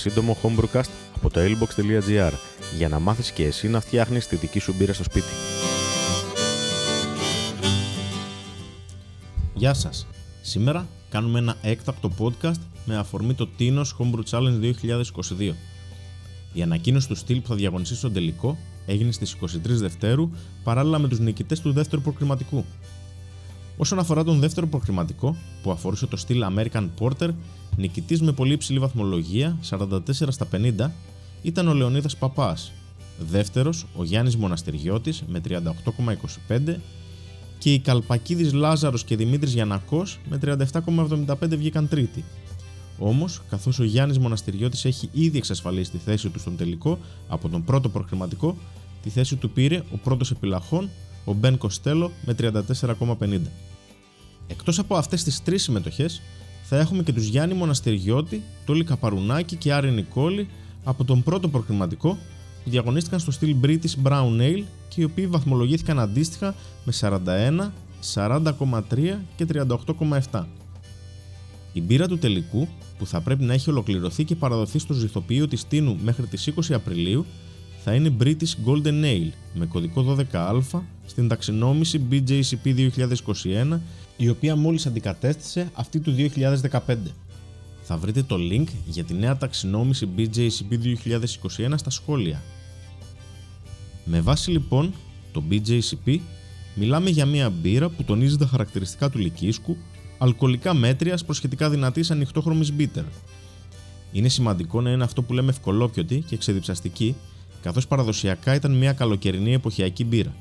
ένα σύντομο homebrew από το albox.gr για να μάθεις και εσύ να φτιάχνεις τη δική σου μπύρα στο σπίτι. Γεια σας! Σήμερα κάνουμε ένα έκτακτο podcast με αφορμή το Tinos Homebrew Challenge 2022. Η ανακοίνωση του στυλ που θα διαγωνιστεί στον τελικό έγινε στις 23 Δευτέρου παράλληλα με τους νικητές του δεύτερου προκριματικού. Όσον αφορά τον δεύτερο προκριματικό, που αφορούσε το στυλ American Porter, νικητής με πολύ υψηλή βαθμολογία, 44 στα 50, ήταν ο Λεωνίδας Παπάς. Δεύτερος, ο Γιάννης Μοναστηριώτης με 38,25 και οι Καλπακίδης Λάζαρος και Δημήτρης Γιανακός με 37,75 βγήκαν τρίτη. Όμως, καθώς ο Γιάννης Μοναστηριώτης έχει ήδη εξασφαλίσει τη θέση του στον τελικό από τον πρώτο προκριματικό, τη θέση του πήρε ο πρώτος επιλαχών, ο Μπεν Κοστέλο με 34,50. Εκτός από αυτές τις τρεις συμμετοχές, θα έχουμε και τους Γιάννη Μοναστηριώτη, Τόλι Καπαρουνάκη και Άρη Νικόλη από τον πρώτο προκριματικό που διαγωνίστηκαν στο στυλ British Brown Ale και οι οποίοι βαθμολογήθηκαν αντίστοιχα με 41, 40,3 και 38,7. Η μπύρα του τελικού, που θα πρέπει να έχει ολοκληρωθεί και παραδοθεί στο ζυθοποιείο της Τίνου μέχρι τις 20 Απριλίου, θα είναι British Golden Ale με κωδικό 12α στην ταξινόμηση BJCP 2021, η οποία μόλις αντικατέστησε αυτή του 2015. Θα βρείτε το link για τη νέα ταξινόμηση BJCP 2021 στα σχόλια. Με βάση λοιπόν το BJCP, μιλάμε για μια μπύρα που τονίζει τα χαρακτηριστικά του λυκίσκου, αλκοολικά μέτρια προ σχετικά δυνατής ανοιχτόχρωμης μπίτερ. Είναι σημαντικό να είναι αυτό που λέμε ευκολόπιωτη και ξεδιψαστική, καθώς παραδοσιακά ήταν μια καλοκαιρινή εποχιακή μπύρα.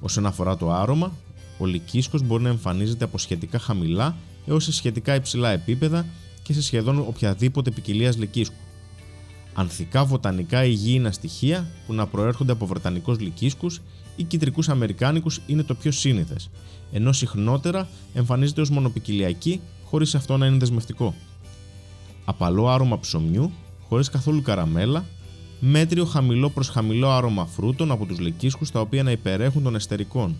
Όσον αφορά το άρωμα, ο λυκίσκος μπορεί να εμφανίζεται από σχετικά χαμηλά έως σε σχετικά υψηλά επίπεδα και σε σχεδόν οποιαδήποτε ποικιλία λυκίσκου. Ανθικά βοτανικά υγιεινά στοιχεία που να προέρχονται από βρετανικούς λυκίσκους ή κυτρικού αμερικάνικους είναι το πιο σύνηθες, ενώ συχνότερα εμφανίζεται ως μονοπικυλιακή χωρίς αυτό να είναι δεσμευτικό. Απαλό άρωμα ψωμιού, χωρίς καθόλου καραμέλα, μέτριο χαμηλό προς χαμηλό άρωμα φρούτων από τους λυκίσκου τα οποία να υπερέχουν των εστερικών.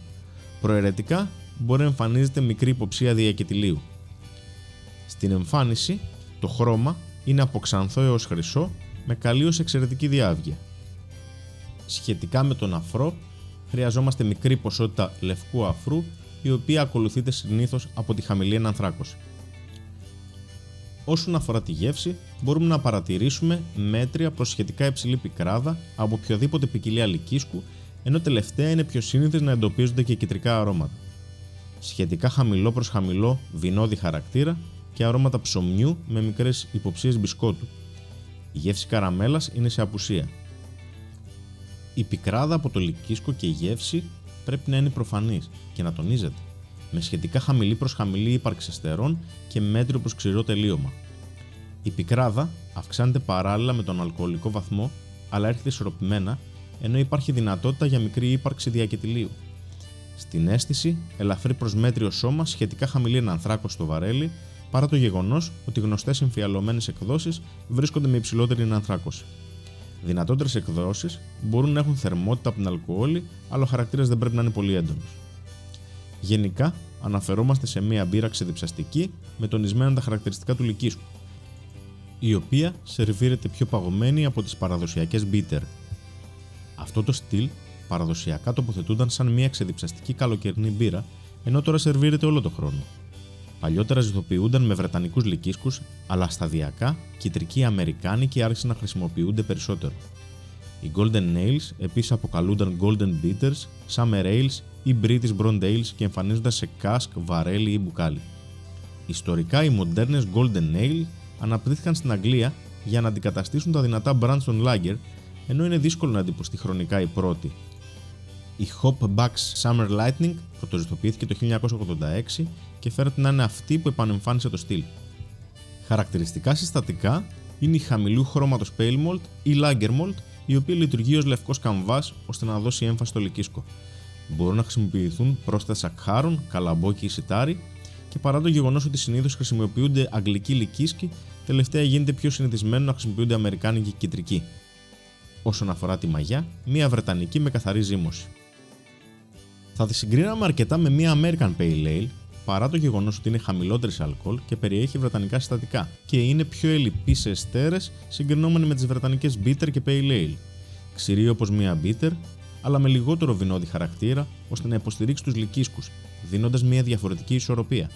Προαιρετικά μπορεί να εμφανίζεται μικρή υποψία διακετηλίου. Στην εμφάνιση, το χρώμα είναι από ξανθό έως χρυσό με καλή ως εξαιρετική διάβγεια. Σχετικά με τον αφρό, χρειαζόμαστε μικρή ποσότητα λευκού αφρού η οποία ακολουθείται συνήθως από τη χαμηλή ενανθράκωση. Όσον αφορά τη γεύση, μπορούμε να παρατηρήσουμε μέτρια προς σχετικά υψηλή πικράδα από οποιοδήποτε ποικιλία λυκίσκου, ενώ τελευταία είναι πιο σύνηθες να εντοπίζονται και κεντρικά αρώματα. Σχετικά χαμηλό προς χαμηλό βινόδι χαρακτήρα και αρώματα ψωμιού με μικρές υποψίες μπισκότου. Η γεύση καραμέλας είναι σε απουσία. Η πικράδα από το λυκίσκο και η γεύση πρέπει να είναι προφανής και να τονίζεται, με σχετικά χαμηλή προς χαμηλή ύπαρξη αστερών και μέτριο προς ξηρό τελείωμα. Η πικράδα αυξάνεται παράλληλα με τον αλκοολικό βαθμό, αλλά έρχεται ισορροπημένα, ενώ υπάρχει δυνατότητα για μικρή ύπαρξη διακετηλίου. Στην αίσθηση, ελαφρύ προς μέτριο σώμα, σχετικά χαμηλή ενανθράκωση στο βαρέλι, παρά το γεγονός ότι γνωστές εμφιαλωμένες εκδόσεις βρίσκονται με υψηλότερη ενανθράκωση. Δυνατότερες εκδόσεις μπορούν να έχουν θερμότητα από την αλκοόλη, αλλά ο χαρακτήρας δεν πρέπει να είναι πολύ έντονος. Γενικά, αναφερόμαστε σε μία μπύρα ξεδιψαστική με τονισμένα τα χαρακτηριστικά του λυκίσκου, η οποία σερβίρεται πιο παγωμένη από τις παραδοσιακές μπίτερ. Αυτό το στυλ παραδοσιακά τοποθετούνταν σαν μία ξεδιψαστική καλοκαιρινή μπύρα, ενώ τώρα σερβίρεται όλο το χρόνο. Παλιότερα ζητοποιούνταν με βρετανικούς λυκίσκου, αλλά σταδιακά κυτρικοί Αμερικάνικοι άρχισαν να χρησιμοποιούνται περισσότερο. Οι Golden Nails επίσης αποκαλούνταν Golden Bitters, Summer Ales ή British Blonde Ales και εμφανίζονταν σε κάσκ, βαρέλι ή μπουκάλι. Ιστορικά οι μοντέρνες Golden Ale αναπτύχθηκαν στην Αγγλία για να αντικαταστήσουν τα δυνατά Branston Lager, ενώ είναι δύσκολο να εντυπωστεί χρονικά η πρώτη. Η Hopbacks Summer Lightning πρωτοζητοποιήθηκε το 1986 και φέρεται να είναι αυτή που επανεμφάνισε το στυλ. Χαρακτηριστικά συστατικά είναι η χαμηλού χρώματος Pale Malt ή Lager Malt, η οποία λειτουργεί ως λευκός καμβάς ώστε να δώσει έμφαση στο λυκίσκο. Μπορούν να χρησιμοποιηθούν πρόσθετα σακχάρων, καλαμπόκι ή σιτάρι και παρά το γεγονός ότι συνήθως χρησιμοποιούνται αγγλικοί λυκίσκοι, τελευταία γίνεται πιο συνηθισμένο να χρησιμοποιούνται αμερικάνικοι κεντρικοί. Όσον αφορά τη μαγιά, μία βρετανική με καθαρή ζύμωση. Θα τη συγκρίναμε αρκετά με μία American Pale Ale, παρά το γεγονός ότι είναι χαμηλότερης σε αλκοόλ και περιέχει βρετανικά συστατικά και είναι πιο ελλειπή σε εστέρες συγκρινόμενη με τις βρετανικές bitter και pale ale. Ξηρή όπως μία bitter, αλλά με λιγότερο βινόδι χαρακτήρα ώστε να υποστηρίξει τους λυκίσκους, δίνοντας μία διαφορετική ισορροπία.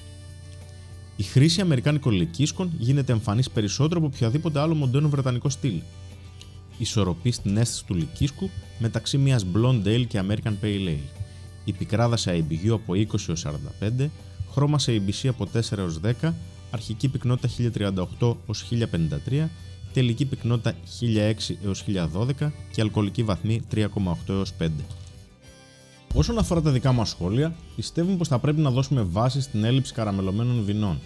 Η χρήση αμερικάνικων λυκίσκων γίνεται εμφανής περισσότερο από οποιαδήποτε άλλο μοντέρνο βρετανικό στυλ. Ισορροπεί στην αίσθηση του λυκίσκου μεταξύ μιας blonde ale και American Pale Ale. Η πικράδα σε IBU από 20 έως 45, χρώμα σε ABC από 4 έως 10, αρχική πυκνότητα 1038 έως 1053, τελική πυκνότητα 1006 έως 1012 και αλκοολική βαθμή 3,8 έως 5. Όσον αφορά τα δικά μας σχόλια, πιστεύουμε πως θα πρέπει να δώσουμε βάση στην έλλειψη καραμελωμένων βινών.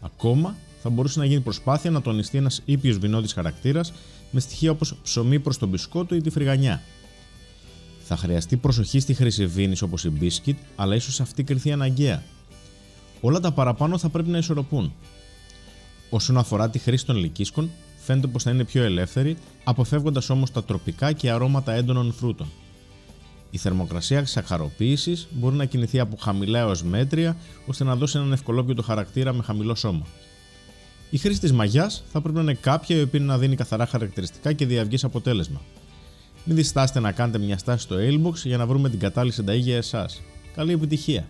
Ακόμα, θα μπορούσε να γίνει προσπάθεια να τονιστεί ένας ήπιος βινόδης χαρακτήρας με στοιχεία όπως ψωμί προς τον μπισκότο ή τη φρυγανιά. Θα χρειαστεί προσοχή στη χρήση βίνης όπως η μπίσκιτ, αλλά ίσως αυτή κρυθεί αναγκαία. Όλα τα παραπάνω θα πρέπει να ισορροπούν. Όσον αφορά τη χρήση των λυκίσκων, φαίνεται πως θα είναι πιο ελεύθερη, αποφεύγοντας όμως τα τροπικά και αρώματα έντονων φρούτων. Η θερμοκρασία σαχαροποίηση μπορεί να κινηθεί από χαμηλά έως μέτρια ώστε να δώσει έναν ευκολόπιωτο χαρακτήρα με χαμηλό σώμα. Η χρήση της μαγιάς θα πρέπει να είναι κάποια η οποία να δίνει καθαρά χαρακτηριστικά και διαυγής αποτέλεσμα. Μην διστάσετε να κάνετε μια στάση στο Ailbox για να βρούμε την κατάλληλη συνταγή για εσάς. Καλή επιτυχία!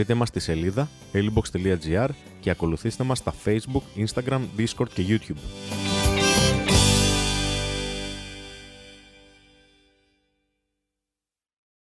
Βρείτε μας στη σελίδα ailbox.gr και ακολουθήστε μας στα Facebook, Instagram, Discord και YouTube.